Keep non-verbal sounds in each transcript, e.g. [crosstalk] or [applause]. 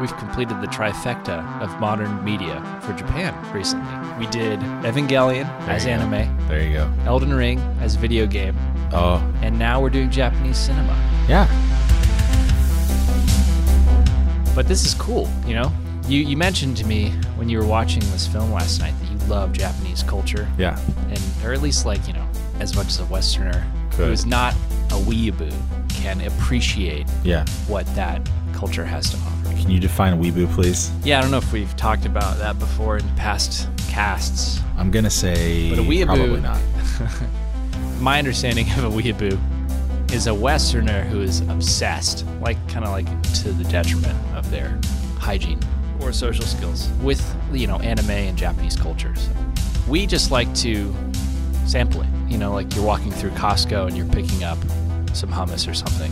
We've completed the trifecta of modern media for Japan recently. We did Evangelion as you go. anime, There you go. Elden Ring as video game, Oh, and now we're doing Japanese cinema. yeah. But this is cool, you know? You, you mentioned to me when you were watching this film last night that you love Japanese culture, Yeah. and or at least like, you know, as much as a Westerner who Good. is not a weeaboo can appreciate Yeah. what that culture has to offer. Can you define weeboo, please? Yeah, I don't know if we've talked about that before in past casts. I'm gonna say But a weeaboo- probably not. [laughs] My understanding of a weeaboo is a Westerner who is obsessed, like kind of like to the detriment of their hygiene or social skills with you know anime and Japanese cultures. We just like to sample it. You know, like you're walking through Costco and you're picking up some hummus or something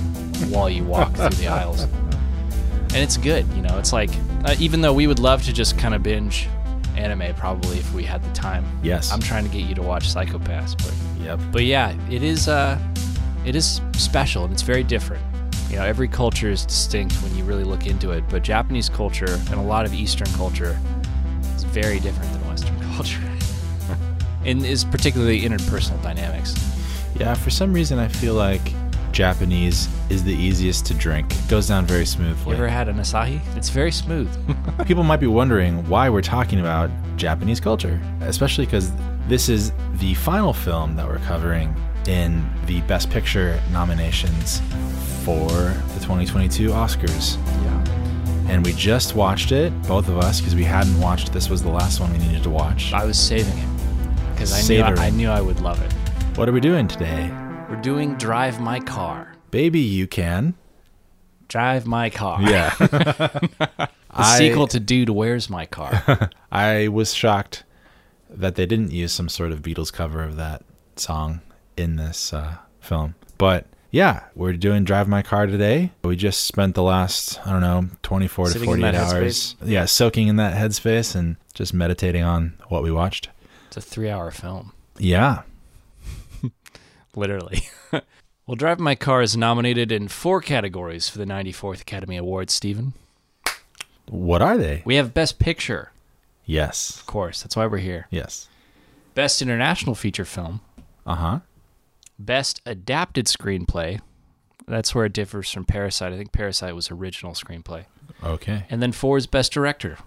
while you walk through the aisles, and it's good. You know, it's like uh, even though we would love to just kind of binge anime probably if we had the time. Yes. I'm trying to get you to watch Psycho-Pass, but Yep. but yeah, it is uh, it is special and it's very different. You know, every culture is distinct when you really look into it, but Japanese culture and a lot of Eastern culture is very different than Western [laughs] culture, and is particularly interpersonal dynamics. Yeah. For some reason, I feel like Japanese is the easiest to drink. It goes down very You smoothly. ever had an asahi? It's very smooth. [laughs] People might be wondering why we're talking about Japanese culture, especially because this is the final film that we're covering in the Best Picture nominations for the 2022 Oscars. yeah. And we just watched it, both of us, because we hadn't watched. This was the last one we needed to watch. I was saving it because I knew I, I knew I would love it. What are we doing today? We're doing Drive My Car. Baby, you can. Drive My Car. Yeah. [laughs] [laughs] The I- sequel to Dude, Where's My Car? [laughs] I was shocked that they didn't use some sort of Beatles cover of that song in this uh, film. But yeah, we're doing Drive My Car today. We just spent the last, I don't know, 24 Sitting to in 48 that hours. Yeah, soaking in that headspace and just meditating on what we watched. It's a three-hour film. Yeah. [laughs] literally. [laughs] well, Drive My Car is nominated in four categories for the 94th Academy Awards, Stephen. What are they? We have Best Picture, Yes. of course. That's why we're here. Yes. Best International Feature Film. Uh huh. Best Adapted Screenplay. That's where it differs from Parasite. I think Parasite was original screenplay. Okay. And then four is Best Director.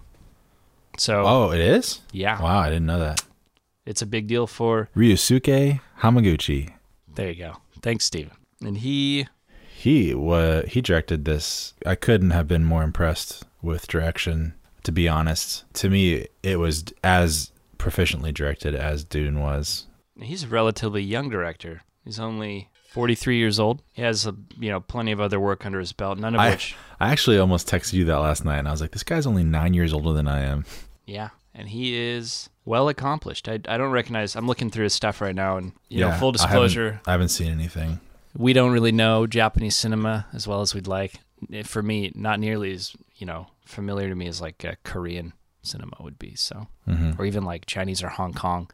So, Oh, it is? yeah, Wow, I didn't know that. It's a big deal for. Ryusuke Hamaguchi. There you go. Thanks, Stephen. And he He wa he directed this. I couldn't have been more impressed with direction. To be honest, to me, it was as proficiently directed as Dune was. He's a relatively young director. He's only 43 years old. He has, a, you know, plenty of other work under his belt, none of I, which, I actually almost texted you that last night, and I was like, "This guy's only nine years older than I am." yeah. And he is well accomplished. I, I don't recognize, I'm looking through his stuff right now, and, you know, full I haven't- disclosure, I haven't, seen anything. we don't really know Japanese cinema as well as we'd like. For me, not nearly as, you know, familiar to me as like Korean cinema would be. So, hmm or even like Chinese or Hong Kong.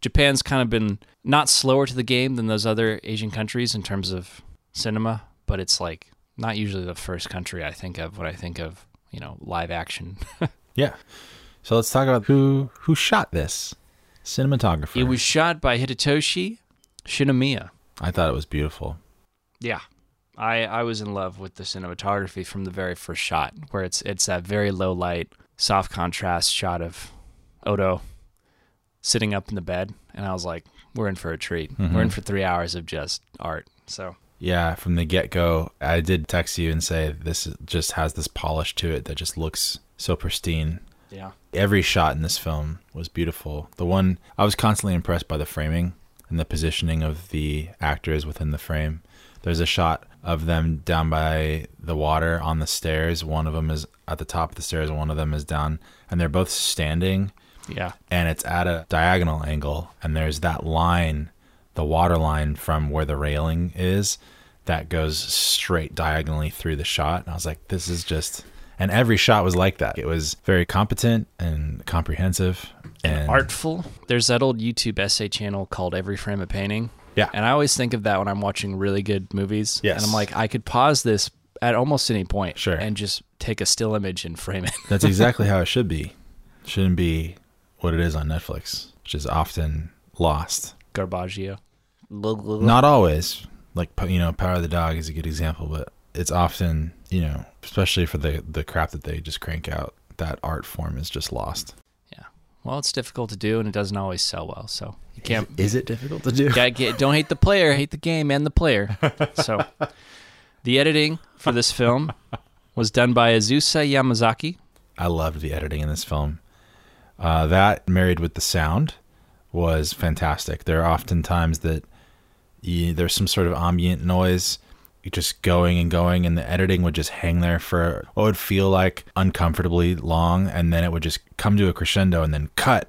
Japan's kind of been not slower to the game than those other Asian countries in terms of cinema, but it's like not usually the first country I think of when I think of, you know, live action. [laughs] Yeah. So let's talk about who who shot this cinematographer. it was shot by Hidetoshi Shinomiya. I thought it was beautiful. Yeah. I I was in love with the cinematography from the very first shot where it's it's that very low light, soft contrast shot of Oto sitting up in the bed and I was like, we're in for a treat. We're in mm-hmm. for 3 hours of just art. So, Yeah, from the get go, I did text you and say this just has this polish to it that just looks so pristine. Yeah. Every shot in this film was beautiful. The one I was constantly impressed by the framing and the positioning of the actors within the frame. There's a shot of them down by the water on the stairs. One of them is at the top of the stairs, and one of them is down, and they're both standing Yeah. and it's at a diagonal angle and there's that line the water line from where the railing is that goes straight diagonally through the shot and i was like this is just and every shot was like that it was very competent and comprehensive and artful. There's that old YouTube essay channel called Every Frame a Painting, Yeah. And I always think of that when I'm watching really good movies. Yes. And I'm like, I could pause this at almost any point Sure. and just take a still image and frame it. That's [laughs] exactly how it should be. Shouldn't be what it is on Netflix, which is often lost. Garbaggio. Not always. Like you know, Power of the Dog is a good example, but it's often you know, especially for the the crap that they just crank out. That art form is just lost. Yeah. Well, it's difficult to do and it doesn't always sell well. So you can't Is it difficult to do? Get, don't hate the player, hate the game and the player. [laughs] So, the editing for this film was done by Azusa Yamazaki. I loved the editing in this film. Uh, that married with the sound was fantastic. There are often times that you, there's some sort of ambient noise just going and going, and the editing would just hang there for what would feel like uncomfortably long, and then it would just come to a crescendo and then cut.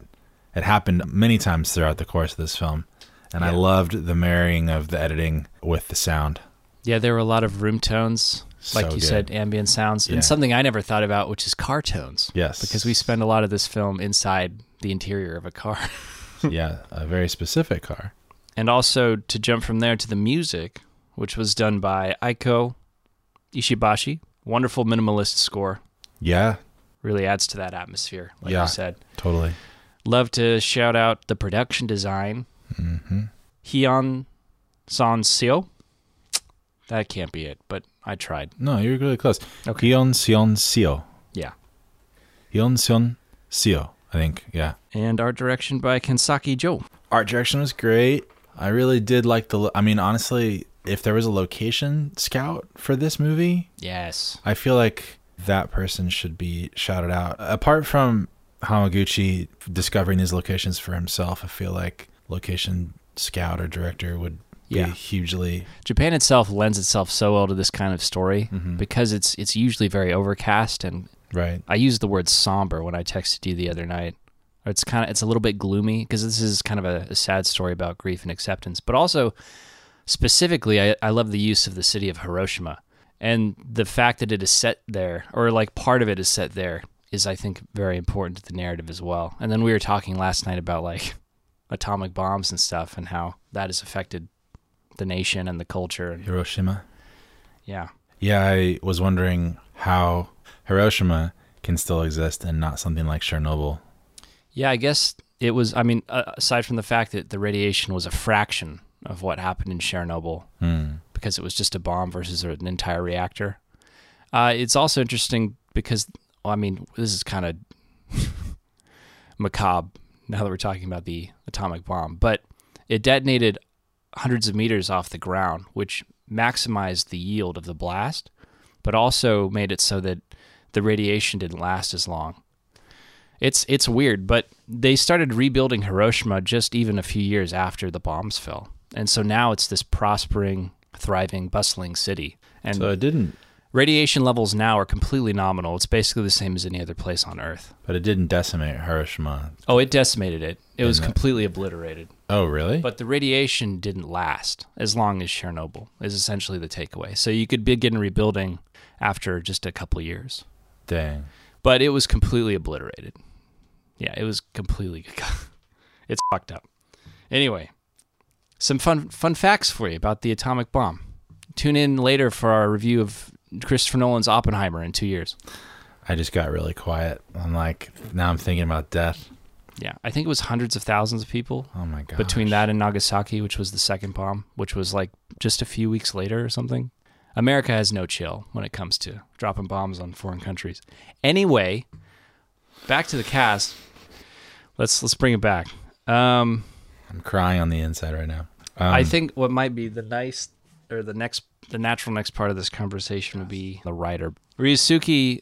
It happened many times throughout the course of this film, and I loved the marrying of the editing with the sound. Yeah, there were a lot of room tones, like So you good. said, ambient sounds, Yeah. and something I never thought about, which is car tones. Yes, Because we spend a lot of this film inside the interior of a car. [laughs] yeah, a very specific car. and also to jump from there to the music, which was done by Aiko Ishibashi. Wonderful minimalist score. Yeah, Really adds to that atmosphere, like Yeah. you said. totally. Love to shout out the production design. hmm Hyun San Seo. That can't be it, but I tried. No, you're really close. Okay. Hyun Seon Seo. Yeah. Hyun Seon Seo. I think. Yeah. And art direction by Kensaki Joe. Art direction was great. I really did like the. I mean, honestly, if there was a location scout for this movie, Yes. I feel like that person should be shouted out. Apart from Hamaguchi discovering these locations for himself, I feel like location scout or director would be Yeah. hugely. Japan itself lends itself so well to this kind of story Mhm. because it's it's usually very overcast and Right. I used the word somber when I texted you the other night. It's kind of it's a little bit gloomy because this is kind of a, a sad story about grief and acceptance, but also specifically, I, I love the use of the city of Hiroshima and the fact that it is set there, or like part of it is set there, is I think very important to the narrative as well. And then we were talking last night about like [laughs] atomic bombs and stuff and how that has affected the nation and the culture. Hiroshima. yeah, Yeah, I was wondering how Hiroshima can still exist and not something like Chernobyl. Yeah, I guess it was. I mean, uh, aside from the fact that the radiation was a fraction of what happened in Chernobyl Hmm. because it was just a bomb versus an entire reactor. Uh, it's also interesting because, well, I mean, this is kind of [laughs] macabre now that we're talking about the atomic bomb, but it detonated hundreds of meters off the ground, which maximized the yield of the blast, but also made it so that the radiation didn't last as long. It's it's weird, but they started rebuilding Hiroshima just even a few years after the bombs fell, and so now it's this prospering, thriving, bustling city. And So it didn't, radiation levels now are completely nominal. It's basically the same as any other place on Earth. but it didn't decimate Hiroshima. Oh, it decimated it. It was completely obliterated. Oh, really? But the radiation didn't last as long as Chernobyl. Is essentially the takeaway. So you could begin rebuilding after just a couple years, Dang. but it was completely obliterated. Yeah, it was completely. [laughs] it's fucked up. Anyway, some fun fun facts for you about the atomic bomb. Tune in later for our review of Christopher Nolan's Oppenheimer in two years. I just got really quiet. I'm like, now I'm thinking about death. Yeah, I think it was hundreds of thousands of people Oh my god. between that and Nagasaki, which was the second bomb, which was like just a few weeks later or something. America has no chill when it comes to dropping bombs on foreign countries. Anyway, back to the cast. Let's let's bring it back. Um, I'm crying on the inside right now. Um, I think what might be the nice or the next the natural next part of this conversation would be the writer. Ryusuke,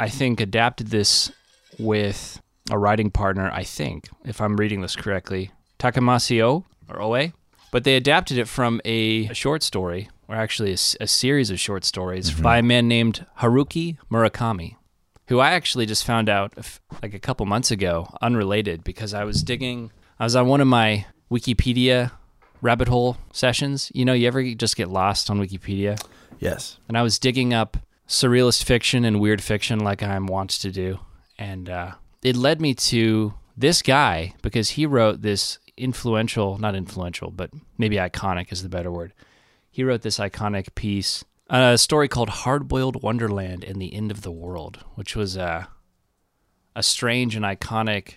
I think, adapted this with a writing partner, I think, if I'm reading this correctly, Takamasi O or Oe. But they adapted it from a short story, or actually a series of short stories by a man named Haruki Murakami, who I actually just found out like a couple months ago, unrelated, because I was digging, I was on one of my Wikipedia rabbit hole sessions. You know, you ever just get lost on Wikipedia? yes. and I was digging up surrealist fiction and weird fiction like I'm wont to do, and uh, it led me to this guy because he wrote this influential, not influential, but maybe iconic is the better word. He wrote this iconic piece, a story called Hard Boiled Wonderland and the End of the World, which was a, a strange and iconic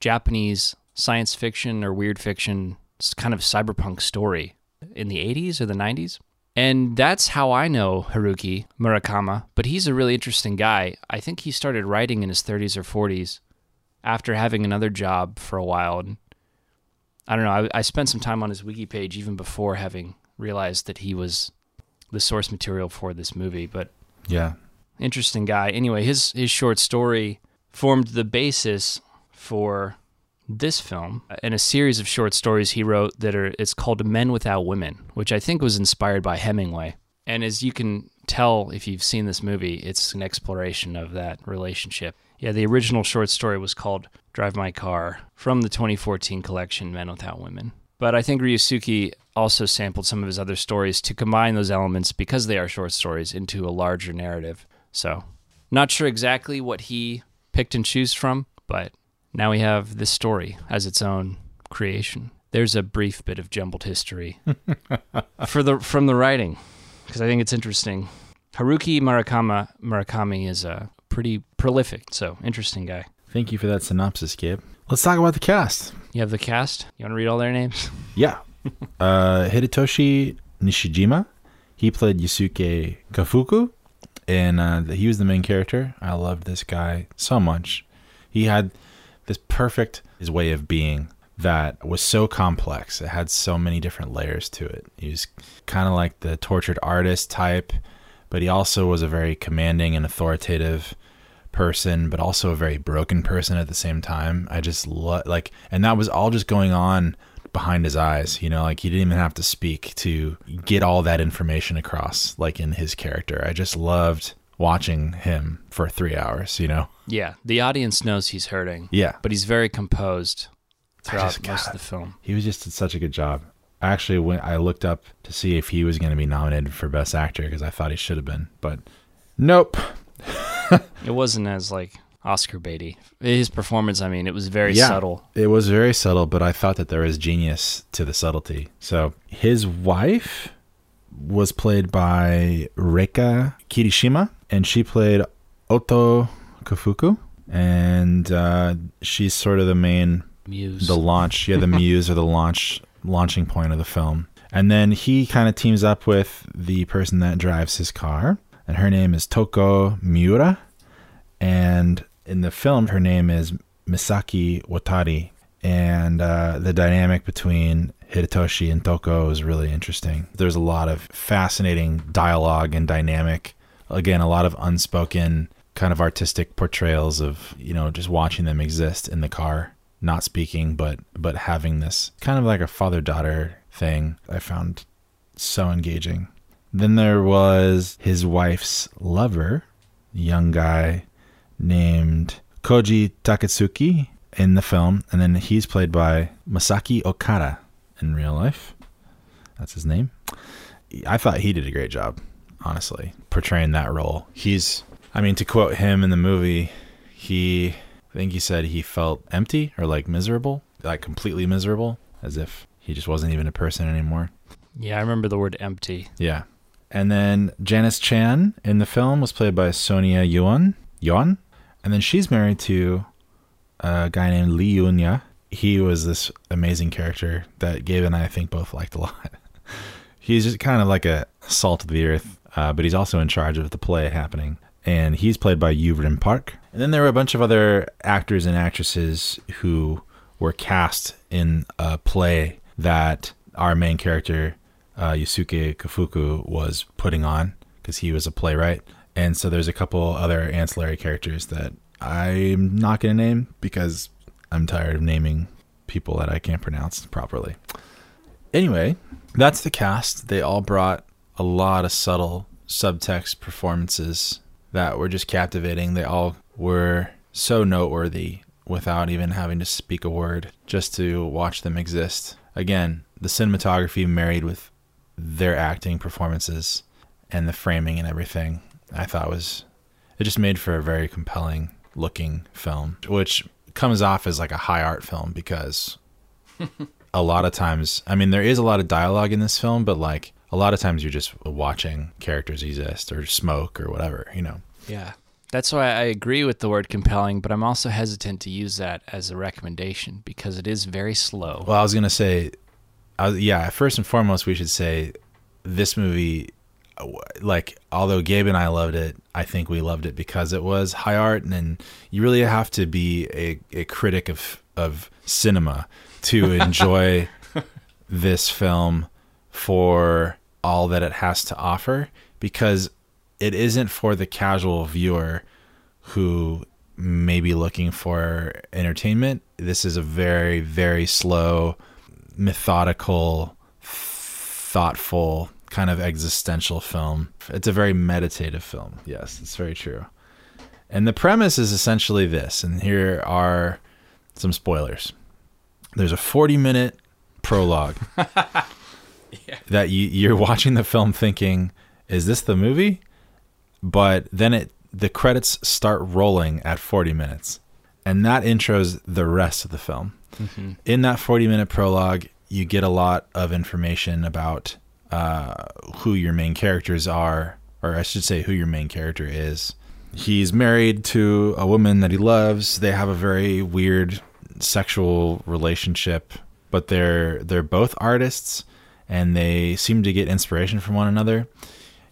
Japanese science fiction or weird fiction kind of cyberpunk story in the 80s or the 90s. And that's how I know Haruki Murakami, but he's a really interesting guy. I think he started writing in his 30s or 40s after having another job for a while. And I don't know, I, I spent some time on his wiki page even before having realized that he was the source material for this movie. But Yeah. interesting guy. Anyway, his his short story formed the basis for this film and a series of short stories he wrote that are it's called Men Without Women, which I think was inspired by Hemingway. And as you can tell if you've seen this movie, it's an exploration of that relationship. Yeah, the original short story was called Drive My Car from the 2014 collection Men Without Women. But I think Ryusuke also sampled some of his other stories to combine those elements because they are short stories into a larger narrative. So, not sure exactly what he picked and chose from, but now we have this story as its own creation. There's a brief bit of jumbled history [laughs] for the from the writing because I think it's interesting. Haruki Murakami Murakami is a pretty prolific, so interesting guy. Thank you for that synopsis, Gabe. Let's talk about the cast. You have the cast. You want to read all their names? [laughs] Yeah. uh, Hidetoshi Nishijima. He played Yusuke Kafuku, and uh, he was the main character. I loved this guy so much. He had this perfect his way of being that was so complex. It had so many different layers to it. He was kind of like the tortured artist type, but he also was a very commanding and authoritative person, but also a very broken person at the same time. I just lo- like, and that was all just going on behind his eyes. You know, like he didn't even have to speak to get all that information across, like in his character. I just loved watching him for three hours. You know, Yeah, the audience knows he's hurting, yeah, but he's very composed throughout just- most God. of the film. he was just did such a good job. I actually went. I looked up to see if he was going to be nominated for best actor because I thought he should have been, but nope. [laughs] It wasn't as like Oscar baity. His performance, I mean, it was very Yeah. subtle. It was very subtle, but I thought that there was genius to the subtlety. So his wife was played by Reika Kirishima, and she played Oto Kafuku, and uh, she's sort of the main, Muse. the launch, yeah, the [laughs] muse or the launch launching point of the film. And then he kind of teams up with the person that drives his car, and her name is Toko Miura, and in the film her name is Misaki Watari, and uh, the dynamic between Hidetoshi and Toko is really interesting. There's a lot of fascinating dialogue and dynamic. Again, a lot of unspoken kind of artistic portrayals of you know just watching them exist in the car, not speaking, but but having this kind of like a father daughter thing. I found so engaging. Then there was his wife's lover, young guy named Koji Takatsuki in the film, and then he's played by Masaki Okada in real life. That's his name. I thought he did a great job, honestly, portraying that role. He's, I mean, to quote him in the movie, he, I think he said he felt empty or like miserable, like completely miserable, as if he just wasn't even a person anymore. yeah, I remember the word empty. Yeah. And then Janice Chan in the film was played by Sonia Yuan. Yuan? And then she's married to a guy named Lee Yunya. He was this amazing character that Gabe and I, I think, both liked a lot. [laughs] he's just kind of like a salt of the earth, uh, but he's also in charge of the play happening. And he's played by Yuvrin Park. And then there were a bunch of other actors and actresses who were cast in a play that our main character uh, Yusuke Kafuku was putting on because he was a playwright. And so there's a couple other ancillary characters that I'm not going to name because I'm tired of naming people that I can't pronounce properly. Anyway, that's the cast. They all brought a lot of subtle subtext performances that were just captivating. They all were so noteworthy without even having to speak a word, just to watch them exist. Again, the cinematography married with their acting performances and the framing and everything, I thought was it just made for a very compelling looking film, which comes off as like a high art film because [laughs] a lot of times, I mean, there is a lot of dialogue in this film, but like a lot of times you're just watching characters exist or smoke or whatever, you know. Yeah. That's why I agree with the word compelling, but I'm also hesitant to use that as a recommendation because it is very slow. Well, I was going to say, I was, yeah, first and foremost, we should say this movie, uh, like, although Gabe and I loved it, I think we loved it because it was high art, and, and you really have to be a, a critic of, of cinema to [laughs] enjoy this film for all that it has to offer because it isn't for the casual viewer who may be looking for entertainment. This is a very, very slow, methodical, thoughtful, kind of existential film. It's a very meditative film. Yes, it's very true. And the premise is essentially this, and here are some spoilers. There's a 40 minute prologue [laughs] yeah. that you, you're watching the film thinking, is this the movie? But then it the credits start rolling at 40 minutes, and that intros the rest of the film. Mm-hmm. In that 40 minute prologue, you get a lot of information about uh, who your main characters are, or I should say, who your main character is. He's married to a woman that he loves. They have a very weird sexual relationship, but they're they're both artists and they seem to get inspiration from one another.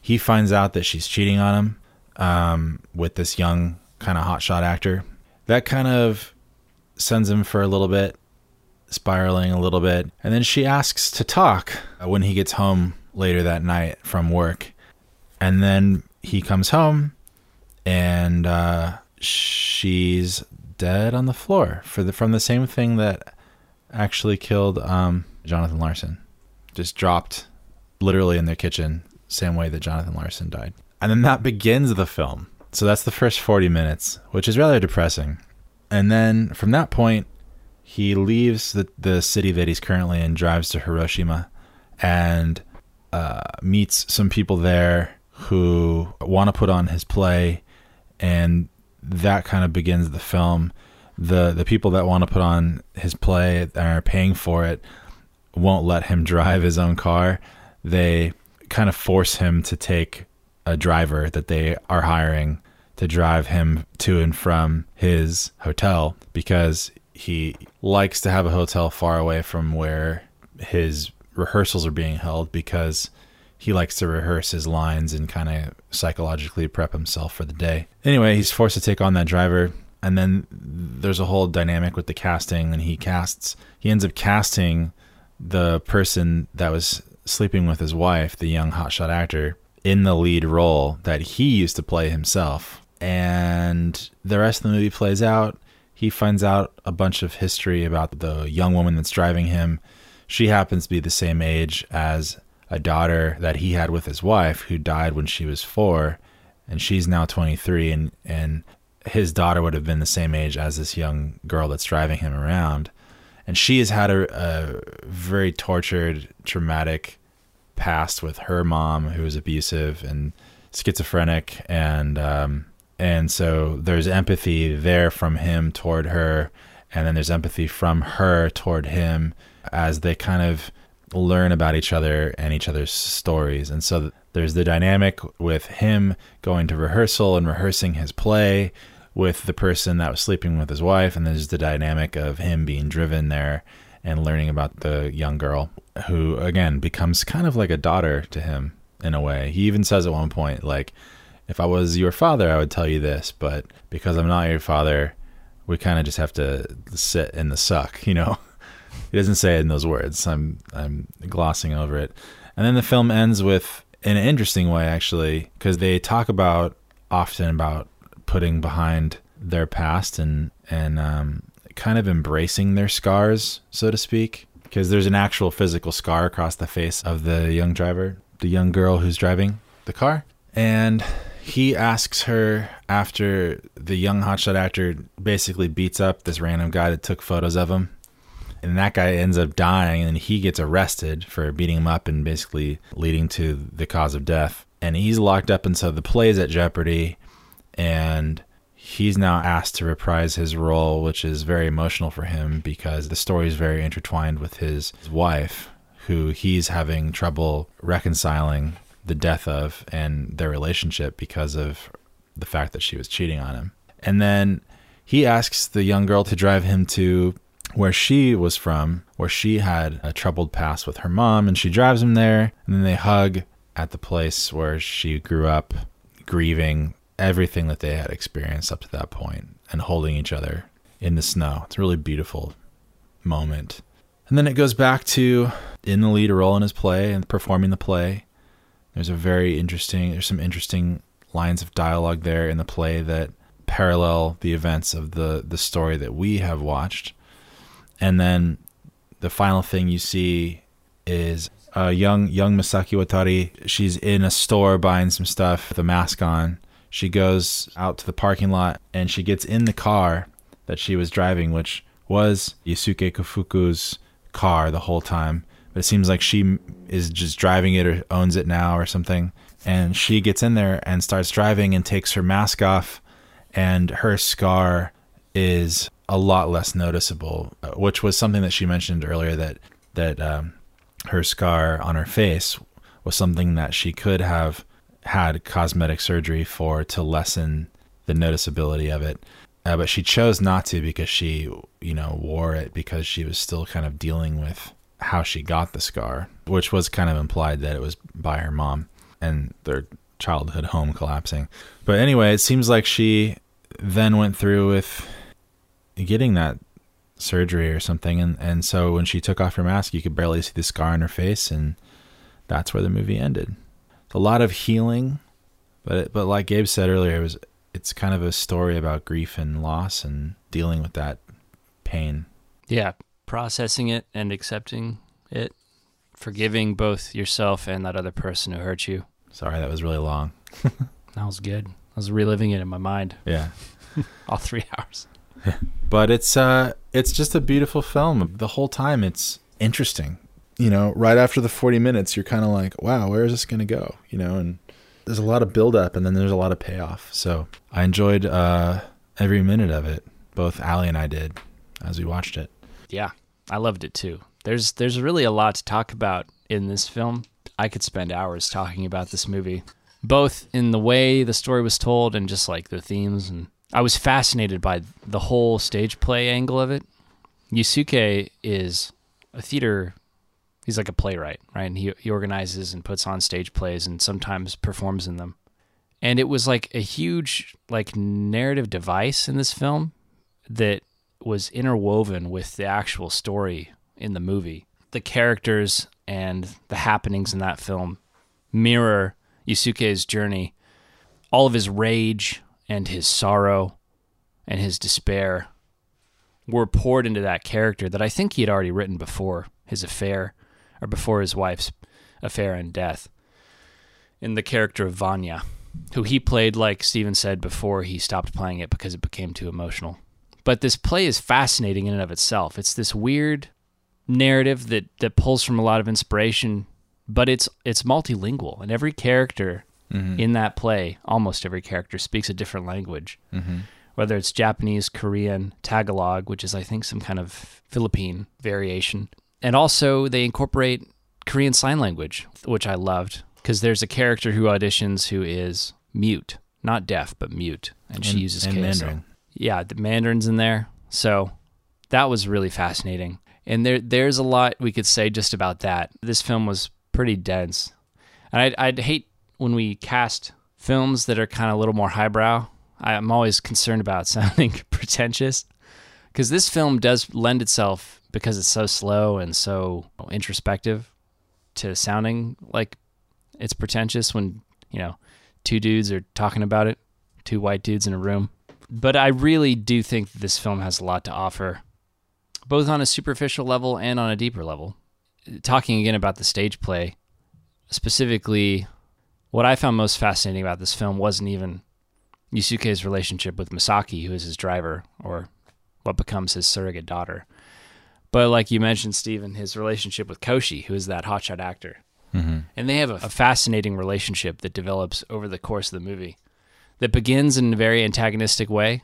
He finds out that she's cheating on him um, with this young kind of hotshot actor. That kind of sends him for a little bit, spiraling a little bit. And then she asks to talk when he gets home later that night from work. And then he comes home and uh, she's dead on the floor for the from the same thing that actually killed um, Jonathan Larson. Just dropped literally in their kitchen, same way that Jonathan Larson died. And then that begins the film. So that's the first 40 minutes, which is rather depressing. And then from that point, he leaves the, the city that he's currently in, drives to Hiroshima, and uh, meets some people there who want to put on his play. And that kind of begins the film. The the people that want to put on his play are paying for it won't let him drive his own car. They kind of force him to take a driver that they are hiring to drive him to and from his hotel because he likes to have a hotel far away from where his rehearsals are being held because he likes to rehearse his lines and kind of psychologically prep himself for the day. Anyway, he's forced to take on that driver. And then there's a whole dynamic with the casting, and he casts, he ends up casting the person that was sleeping with his wife, the young hotshot actor, in the lead role that he used to play himself. And the rest of the movie plays out. He finds out a bunch of history about the young woman that's driving him. She happens to be the same age as a daughter that he had with his wife who died when she was four, and she's now 23, and, and his daughter would have been the same age as this young girl that's driving him around. And she has had a, a very tortured, traumatic past with her mom, who was abusive and schizophrenic, and um, and so there's empathy there from him toward her, and then there's empathy from her toward him as they kind of learn about each other and each other's stories. And so there's the dynamic with him going to rehearsal and rehearsing his play with the person that was sleeping with his wife. And there's the dynamic of him being driven there and learning about the young girl who, again, becomes kind of like a daughter to him in a way. He even says at one point, like, if I was your father, I would tell you this, but because I'm not your father, we kind of just have to sit in the suck, [laughs] you know? He doesn't say it in those words. I'm I'm glossing over it. And then the film ends with in an interesting way actually because they talk about often about putting behind their past and and um, kind of embracing their scars, so to speak. Because there's an actual physical scar across the face of the young driver, the young girl who's driving the car. And he asks her after the young hotshot actor basically beats up this random guy that took photos of him and that guy ends up dying and he gets arrested for beating him up and basically leading to the cause of death and he's locked up and so the play is at jeopardy and he's now asked to reprise his role, which is very emotional for him because the story is very intertwined with his, wife, who he's having trouble reconciling the death of and their relationship because of the fact that she was cheating on him. And then he asks the young girl to drive him to where she was from, where she had a troubled past with her mom, and she drives him there, and then they hug at the place where she grew up, grieving everything that they had experienced up to that point and holding each other in the snow. It's a really beautiful moment. And then it goes back to in the lead role in his play and performing the play. There's a very interesting, there's some interesting lines of dialogue there in the play that parallel the events of the, the story that we have watched. And then the final thing you see is a young young Masaki Watari. She's in a store buying some stuff with a mask on. She goes out to the parking lot and she gets in the car that she was driving, which was Yusuke Kofuku's car the whole time. But it seems like she is just driving it or owns it now or something. And she gets in there and starts driving and takes her mask off, and her scar is a lot less noticeable, uh, which was something that she mentioned earlier that that um, her scar on her face was something that she could have had cosmetic surgery for to lessen the noticeability of it. Uh, but she chose not to because she, you know, wore it because she was still kind of dealing with how she got the scar, which was kind of implied that it was by her mom and their childhood home collapsing. But anyway, it seems like she then went through with getting that surgery or something and and so when she took off her mask you could barely see the scar on her face and that's where the movie ended a lot of healing but it, but like Gabe said earlier it was it's kind of a story about grief and loss and dealing with that pain. Yeah. Processing it and accepting it forgiving both yourself and that other person who hurt you. Sorry that was really long. [laughs] That was good. I was reliving it in my mind. Yeah. [laughs] All 3 hours. [laughs] But it's uh it's just a beautiful film. The whole time it's interesting you know right after the 40 minutes you're kind of like wow where is this going to go? You know and there's a lot of build up and then there's a lot of payoff. So i enjoyed uh every minute of it. Both ali and i did as we watched it. Yeah i loved it too. There's there's really a lot to talk about in this film. I could spend hours talking about this movie both in the way the story was told and just like the themes. And I was fascinated by the whole stage play angle of it. Yusuke is a theater. He's like a playwright, right? And he he organizes and puts on stage plays and sometimes performs in them. And it was like a huge like narrative device in this film that was interwoven with the actual story in the movie. The characters and the happenings in that film mirror Yusuke's journey, all of his rage, and his sorrow and his despair were poured into that character that I think he had already written before his affair or before his wife's affair and death in the character of Vanya, who he played, like Steven said, before he stopped playing it because it became too emotional. But this play is fascinating in and of itself. It's this weird narrative that, that pulls from a lot of inspiration, but it's it's multilingual, and every character Mm-hmm. In that play, almost every character speaks a different language, mm-hmm. whether it's Japanese, Korean, Tagalog, which is, I think, some kind of Philippine variation. And also, they incorporate Korean Sign Language, which I loved, because there's a character who auditions who is mute, not deaf, but mute, and, she uses and Mandarin. Yeah, the Mandarin's in there. So that was really fascinating. And there, there's a lot we could say just about that. This film was pretty dense. And I'd, I'd hate when we cast films that are kind of a little more highbrow, I'm always concerned about [laughs] sounding pretentious because this film does lend itself because it's so slow and so introspective to sounding like it's pretentious when, you know, two dudes are talking about it, two white dudes in a room. But I really do think this film has a lot to offer, both on a superficial level and on a deeper level. Talking again about the stage play, specifically what I found most fascinating about this film wasn't even Yusuke's relationship with Misaki, who is his driver, or what becomes his surrogate daughter. But like you mentioned, Stephen, his relationship with Koshi, who is that hotshot actor. Mm-hmm. And they have a, a fascinating relationship that develops over the course of the movie that begins in a very antagonistic way.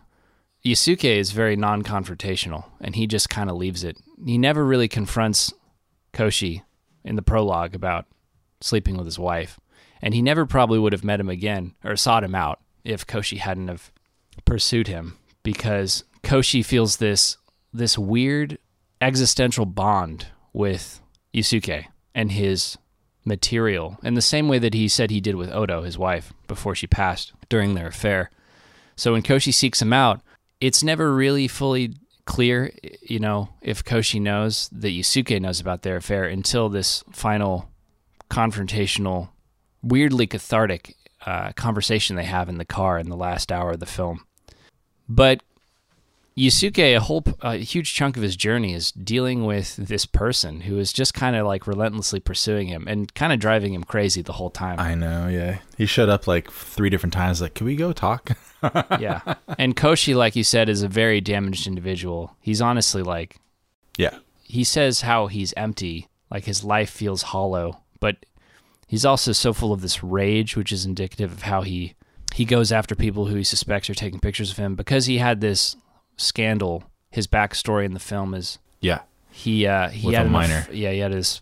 Yusuke is very non-confrontational, and he just kind of leaves it. He never really confronts Koshi in the prologue about sleeping with his wife, and he never probably would have met him again or sought him out if Koshi hadn't have pursued him because Koshi feels this this weird existential bond with Yusuke and his material in the same way that he said he did with Oto, his wife, before she passed during their affair. So when Koshi seeks him out, it's never really fully clear, you know, if Koshi knows that Yusuke knows about their affair until this final confrontational, weirdly cathartic uh, conversation they have in the car in the last hour of the film. But Yusuke, a whole a huge chunk of his journey is dealing with this person who is just kind of like relentlessly pursuing him and kind of driving him crazy the whole time. I know, yeah. He showed up like three different times. Like, can we go talk? [laughs] yeah, and Koshi, like you said, is a very damaged individual. He's honestly like, yeah. He says how he's empty, like his life feels hollow, but he's also so full of this rage, which is indicative of how he he goes after people who he suspects are taking pictures of him because he had this scandal. His backstory in the film is Yeah. he uh, he With had a minor. aff- yeah, he had his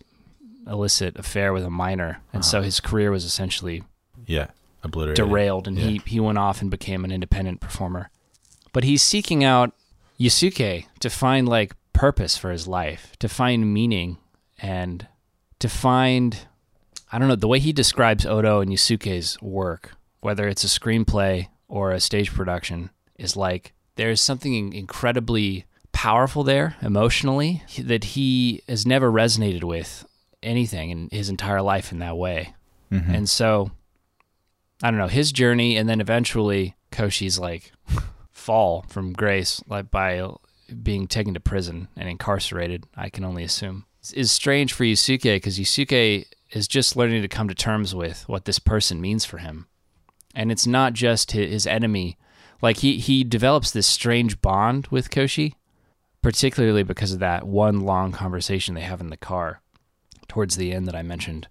illicit affair with a minor, and Uh-huh. so his career was essentially Yeah. Obliterated. derailed, and he he went off and became an independent performer. But he's seeking out Yusuke to find like purpose for his life, to find meaning, and to find I don't know the way he describes Oto and Yusuke's work, whether it's a screenplay or a stage production, is like there's something incredibly powerful there emotionally that he has never resonated with anything in his entire life in that way. Mhm. And so I don't know, his journey and then eventually Koshi's like [laughs] fall from grace like by being taken to prison and incarcerated, I can only assume. Is strange for Yusuke because Yusuke is just learning to come to terms with what this person means for him. And it's not just his enemy. Like he he develops this strange bond with Koshi, particularly because of that one long conversation they have in the car towards the end that I mentioned.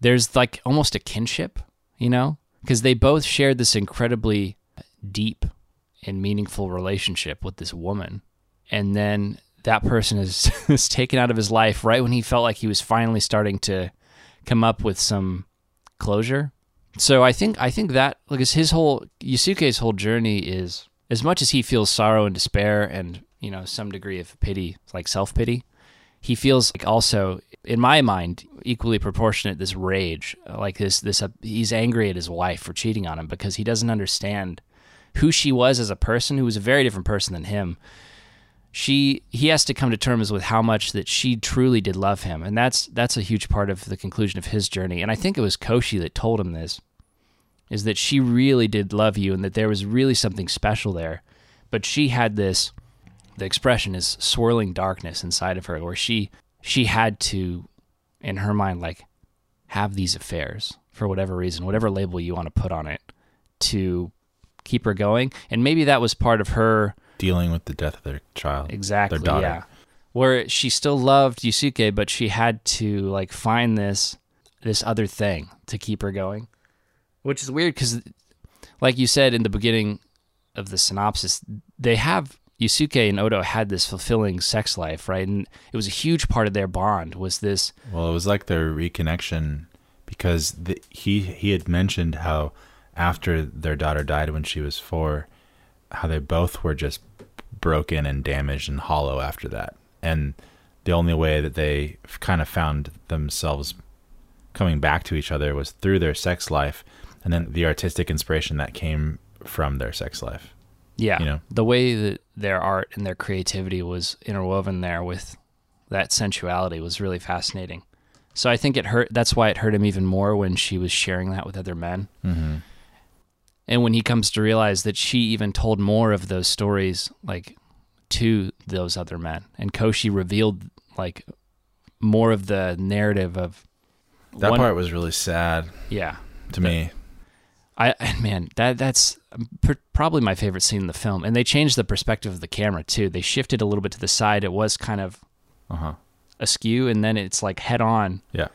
There's like almost a kinship, you know, because they both shared this incredibly deep and meaningful relationship with this woman. And then that person is, [laughs] is taken out of his life right when he felt like he was finally starting to come up with some closure. So I think I think that because his whole Yusuke's whole journey is as much as he feels sorrow and despair and you know some degree of pity, like self pity, he feels like also in my mind equally proportionate this rage, like this this uh, he's angry at his wife for cheating on him because he doesn't understand who she was as a person, who was a very different person than him. She he has to come to terms with how much that she truly did love him, and that's that's a huge part of the conclusion of his journey. And I think it was Koshi that told him this, is that she really did love you, and that there was really something special there, but she had this. The expression is swirling darkness inside of her, where she she had to, in her mind, like have these affairs for whatever reason, whatever label you want to put on it, to keep her going. And maybe that was part of her Dealing with the death of their child. exactly, Their daughter. yeah, where she still loved Yusuke, but she had to like find this this other thing to keep her going, which is weird because, like you said in the beginning of the synopsis, they have Yusuke and Oto had this fulfilling sex life, right? And it was a huge part of their bond. Was this Well, it was like their reconnection because the, he he had mentioned how after their daughter died when she was four, how they both were just broken and damaged and hollow after that, and the only way that they kind of found themselves coming back to each other was through their sex life, and then the artistic inspiration that came from their sex life. Yeah. You know? The way that their art and their creativity was interwoven there with that sensuality was really fascinating. So I think it hurt that's why it hurt him even more when she was sharing that with other men. Mm-hmm. And when he comes to realize that she even told more of those stories like to those other men. And Koshi revealed like more of the narrative of That one- part was really sad Yeah. to me. I and man, that that's pr- probably my favorite scene in the film. And they changed the perspective of the camera too. They shifted a little bit to the side. It was kind of Uh huh. askew, and then it's like head on Yeah.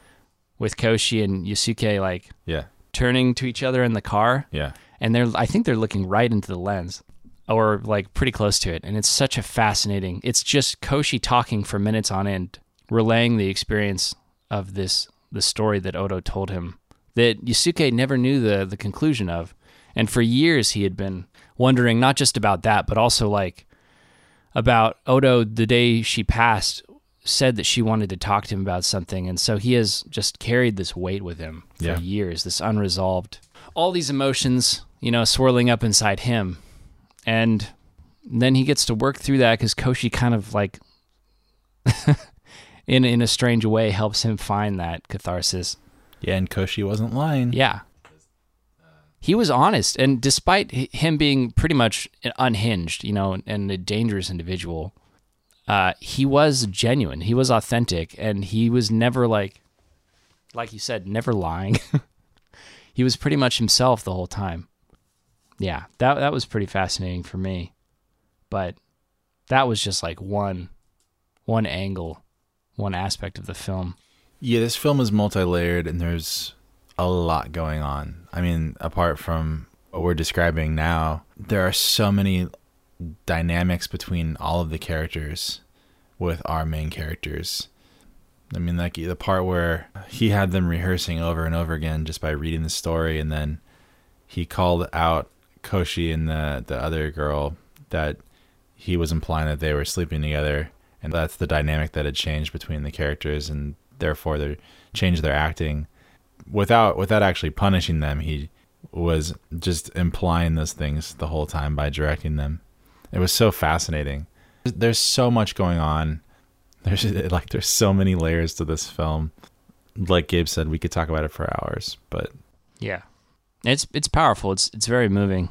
with Koshi and Yusuke like Yeah. turning to each other in the car. Yeah. And they're I think they're looking right into the lens or like pretty close to it. And it's such a fascinating it's just Koshi talking for minutes on end relaying the experience of this the story that Oto told him that Yusuke never knew the the conclusion of. And for years he had been wondering not just about that but also like about Oto the day she passed said that she wanted to talk to him about something. And so he has just carried this weight with him for Yeah. years this unresolved all these emotions you know swirling up inside him. And then he gets to work through that because Koji kind of like [laughs] in in a strange way helps him find that catharsis. Yeah, and Koji wasn't lying. yeah. He was honest and despite him being pretty much unhinged you know and a dangerous individual uh, he was genuine. He was authentic and he was never like like you said never lying. [laughs] He was pretty much himself the whole time yeah that that was pretty fascinating for me but that was just like one one angle one aspect of the film Yeah, this film is multi-layered and there's a lot going on. I mean, apart from what we're describing now, there are so many dynamics between all of the characters with our main characters. I mean, like the part where he had them rehearsing over and over again just by reading the story, and then he called out Koji and the the other girl that he was implying that they were sleeping together, and that's the dynamic that had changed between the characters, and therefore they changed their acting without without actually punishing them. He was just implying those things the whole time by directing them. It was so fascinating. There's so much going on. [laughs] There's like there's so many layers to this film. Like Gabe said, we could talk about it for hours, but Yeah. It's it's powerful. It's it's very moving.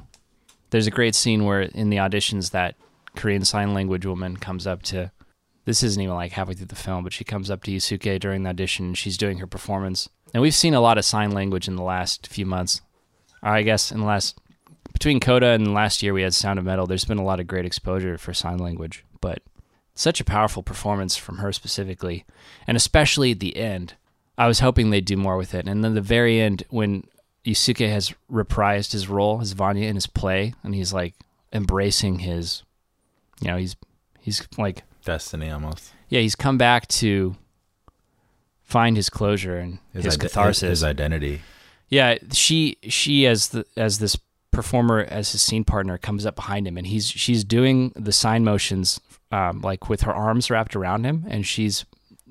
There's a great scene where in the auditions that Korean sign language woman comes up to this isn't even like halfway through the film, but she comes up to Yusuke during the audition and she's doing her performance. And we've seen a lot of sign language in the last few months. I guess in the last between Coda and last year we had Sound of Metal, there's been a lot of great exposure for sign language. But such a powerful performance from her specifically. And especially at the end. I was hoping they'd do more with it. And then the very end when Yusuke has reprised his role as Vanya in his play, and he's like embracing his, you know, he's he's like, destiny almost. yeah, he's come back to find his closure and his, ide- catharsis. his identity. yeah, she she as the as this performer as his scene partner comes up behind him, and he's she's doing the sign motions um, like with her arms wrapped around him, and she's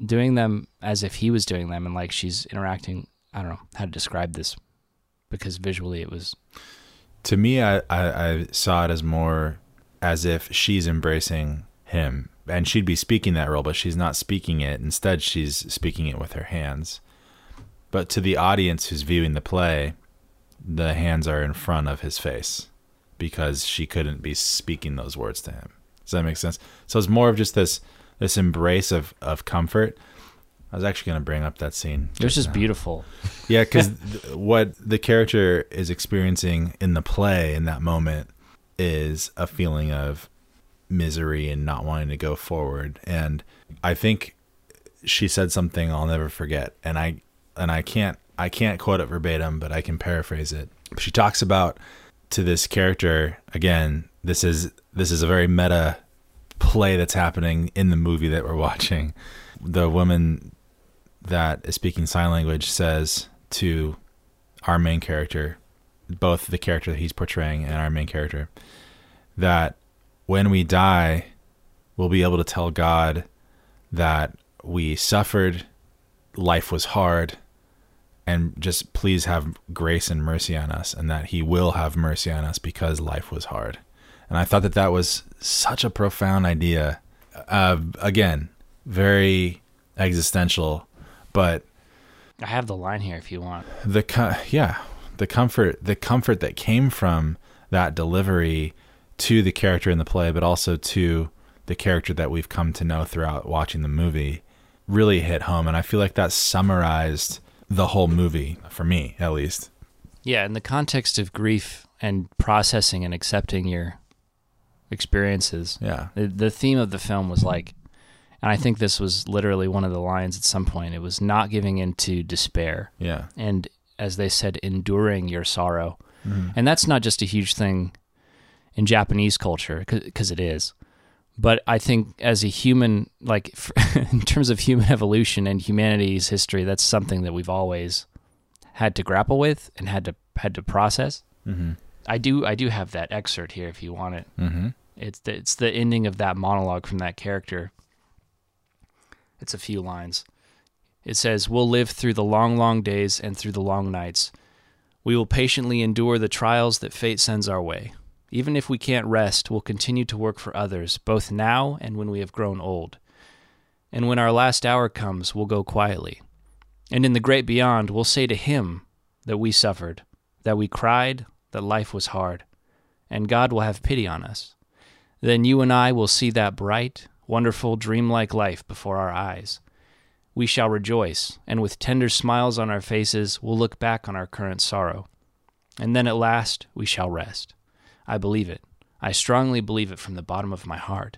doing them as if he was doing them, and like she's interacting. I don't know how to describe this because visually it was To me, I, I, I saw it as more as if she's embracing him, and she'd be speaking that role, but she's not speaking it. Instead, she's speaking it with her hands. But to the audience who's viewing the play, the hands are in front of his face because she couldn't be speaking those words to him. Does that make sense? So it's more of just this this embrace of of comfort. I was actually going to bring up that scene. it was just now. beautiful. [laughs] Yeah, because [laughs] what the character is experiencing in the play in that moment is a feeling of misery and not wanting to go forward. And I think she said something I'll never forget. And I and I can't I can't quote it verbatim, but I can paraphrase it. She talks about to this character again. This is this is a very meta play that's happening in the movie that we're [laughs] watching. The woman that is speaking sign language says to our main character, both the character that he's portraying and our main character, that when we die, we'll be able to tell God that we suffered, life was hard, and just please have grace and mercy on us, and that He will have mercy on us because life was hard. And I thought that that was such a profound idea. Uh, again, very existential, but I have the line here if you want. the co- yeah the comfort the comfort that came from that delivery to the character in the play but also to the character that we've come to know throughout watching the movie really hit home. And i feel like that summarized the whole movie for me at least. Yeah, in the context of grief and processing and accepting your experiences, yeah. the, the theme of the film was like, and I think this was literally one of the lines at some point. It was not giving in to despair, yeah and as they said, enduring your sorrow. And that's not just a huge thing in Japanese culture, because it is. But I think as a human, like [laughs] in terms of human evolution and humanity's history, that's something that we've always had to grapple with and had to had to process. Mm-hmm. I do I do have that excerpt here if you want it. Mm-hmm. It's the, it's the ending of that monologue from that character. It's a few lines. It says, We'll live through the long, long days and through the long nights. We will patiently endure the trials that fate sends our way. Even if we can't rest, we'll continue to work for others, both now and when we have grown old. And when our last hour comes, we'll go quietly. And in the great beyond, we'll say to Him that we suffered, that we cried, that life was hard, and God will have pity on us. Then you and I will see that bright, wonderful, dreamlike life before our eyes. We shall rejoice, and with tender smiles on our faces, we'll look back on our current sorrow. And then at last, we shall rest. I believe it. I strongly believe it from the bottom of my heart.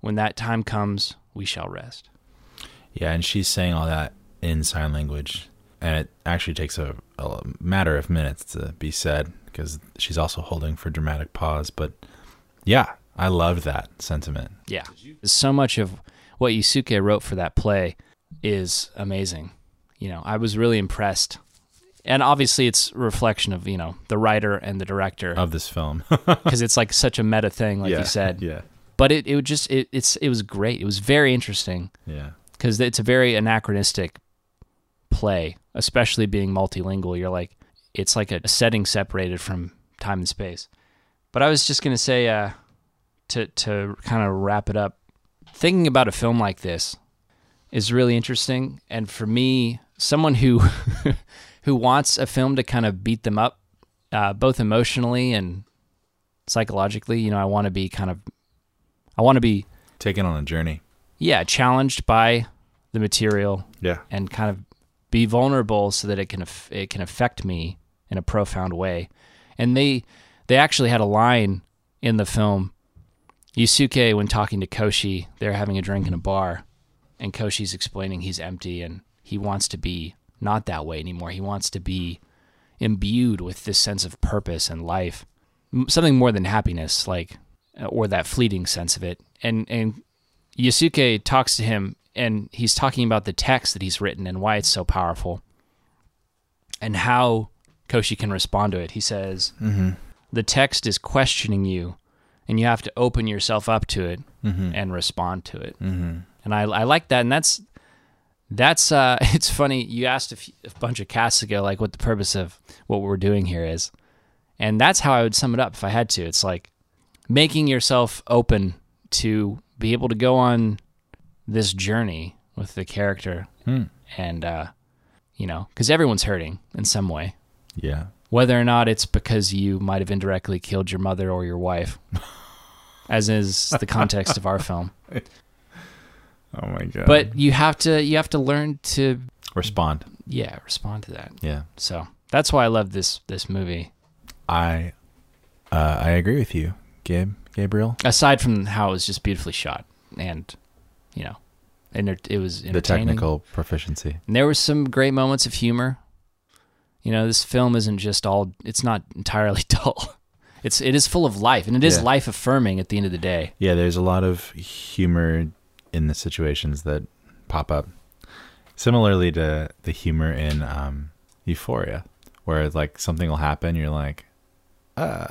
When that time comes, we shall rest. Yeah, and she's saying all that in sign language, and it actually takes a, a matter of minutes to be said because she's also holding for dramatic pause. But yeah, I love that sentiment. Yeah. So much of what Yusuke wrote for that play is amazing. You know, I was really impressed. And obviously it's a reflection of, you know, the writer and the director of this film. [laughs] because it's like such a meta thing like yeah, you said. Yeah. But it it would just it, it's it was great. It was very interesting Yeah. because it's a very anachronistic play, especially being multilingual. You're like, it's like a setting separated from time and space. But I was just gonna say, uh, to to kind of wrap it up, thinking about a film like this is really interesting. And for me, someone who [laughs] who wants a film to kind of beat them up, uh, both emotionally and psychologically, you know, I want to be kind of, I want to be, Taken on a journey. yeah, challenged by the material Yeah. and kind of be vulnerable so that it can it can affect me in a profound way. And they they actually had a line in the film. Yusuke, when talking to Koji, they're having a drink in a bar, and Koji's explaining he's empty and he wants to be not that way anymore. He wants to be imbued with this sense of purpose and life, something more than happiness, like uh, or that fleeting sense of it. And and Yusuke talks to him and he's talking about the text that he's written and why it's so powerful and how Koji can respond to it. He says, mm-hmm. The text is questioning you, and you have to open yourself up to it and respond to it. Mm-hmm. And I, I like that. And that's, that's, uh, [laughs] it's funny. You asked a, few, a bunch of casts ago, like, what the purpose of what we're doing here is. And that's how I would sum it up if I had to. It's like making yourself open to be able to go on this journey with the character Hmm. and uh you know because everyone's hurting in some way Yeah. Whether or not it's because you might have indirectly killed your mother or your wife [laughs] as is the context of our film [laughs] Oh my god. but you have to you have to learn to respond. yeah respond to that Yeah. so that's why i love this this movie I uh, I agree with you, Gabe. Gabriel. aside from how it was just beautifully shot and you know and it, it was The technical proficiency. And there were some great moments of humor. You know, this film isn't just all it's not entirely [laughs] dull. It's it is full of life and it is Yeah. life affirming at the end of the day. Yeah, there's a lot of humor in the situations that pop up. Similarly to the humor in um, Euphoria, where like something will happen, you're like, uh,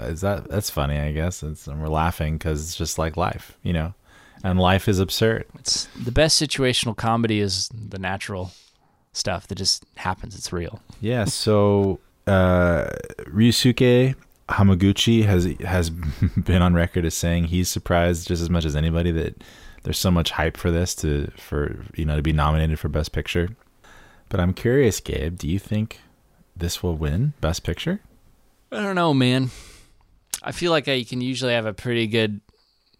is that that's funny? I guess it's, and we're laughing because it's just like life, you know, and life is absurd. It's the best situational comedy is the natural stuff that just happens. It's real. Yeah. So uh, Ryusuke Hamaguchi has has [laughs] been on record as saying he's surprised just as much as anybody that there's so much hype for this to for you know to be nominated for Best Picture. But I'm curious, Gabe. Do you think this will win Best Picture? I don't know, man. I feel like I can usually have a pretty good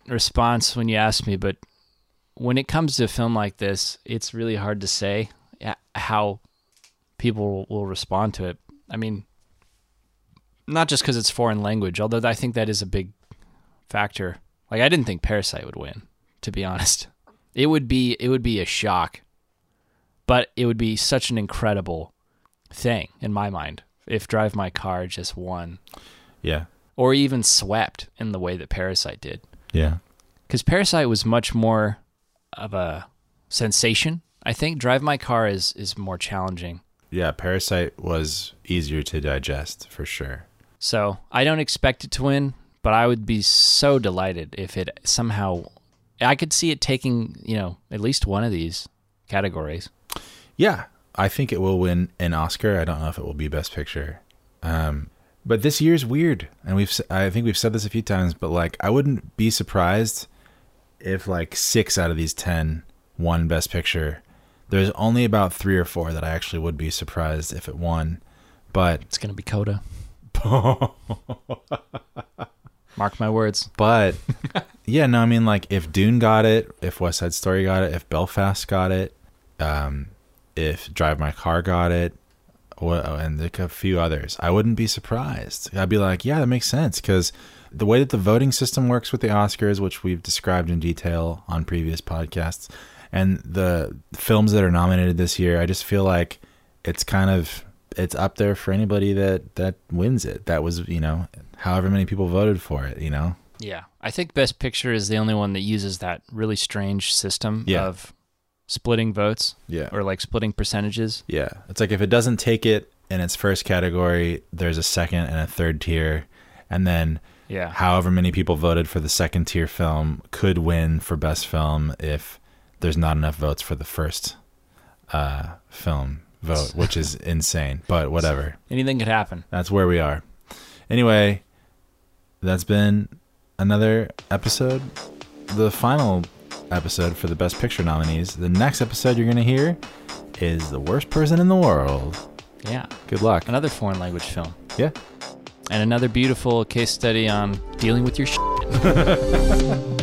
response when you ask me, but when it comes to a film like this, it's really hard to say how people will respond to it. I mean, not just because it's foreign language, although I think that is a big factor. Like I didn't think Parasite would win, to be honest. It would be it would be a shock, but it would be such an incredible thing in my mind if Drive My Car just won, Yeah. or even swept in the way that Parasite did. Yeah. Because Parasite was much more of a sensation. I think Drive My Car is is more challenging. Yeah. Parasite was easier to digest for sure. So I don't expect it to win, but I would be so delighted if it somehow. I could see it taking, you know, at least one of these categories. Yeah, I think it will win an Oscar. I don't know if it will be Best Picture. Um, but this year's weird, and we've I think we've said this a few times, but like I wouldn't be surprised if like six out of these ten won Best Picture. There's only about three or four that I actually would be surprised if it won, but It's going to be Coda. [laughs] Mark my words. but yeah, no, I mean like if Dune got it, if West Side Story got it, if Belfast got it, um, if Drive My Car got it, and like a few others, I wouldn't be surprised. I'd be like, yeah, that makes sense because the way that the voting system works with the Oscars, which we've described in detail on previous podcasts, and the films that are nominated this year, I just feel like it's kind of it's up there for anybody that that wins it. That was you know however many people voted for it. You know. Yeah. I think Best Picture is the only one that uses that really strange system Yeah. of splitting votes Yeah. or like splitting percentages. Yeah. It's like if it doesn't take it in its first category, there's a second and a third tier. And then Yeah. however many people voted for the second tier film could win for best film if there's not enough votes for the first uh, film vote, [laughs] which is insane. But whatever. Anything could happen. That's where we are. Anyway, that's been another episode. The final episode for the Best Picture nominees. The next episode you're going to hear is The Worst Person in the World. Yeah. Good luck. Another foreign language film. Yeah. And another beautiful case study on dealing with your [laughs] shit. [laughs]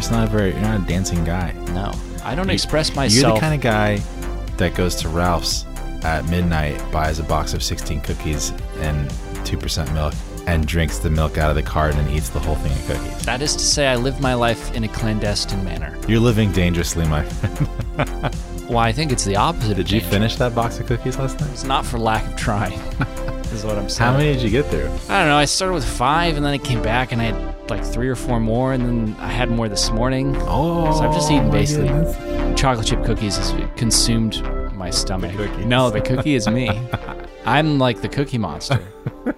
just not a very, you're not a dancing guy. No. I don't You- express myself. You're the kind of guy that goes to Ralph's at midnight, buys a box of 16 cookies and 2% milk, and drinks the milk out of the carton and eats the whole thing of cookies. that is to say, I live my life in a clandestine manner. You're living dangerously, my friend. [laughs] Well, I think it's the opposite. Did you finish that box of cookies last night? It's not for lack of trying. [laughs] is what I'm saying. How many did you get through? I don't know. I started with five, and then I came back, and I had like three or four more, and then I had more this morning. Oh, So I've just eaten basically chocolate chip cookies has consumed my stomach. cookies. No, the cookie is me. [laughs] I'm like the cookie monster. [laughs]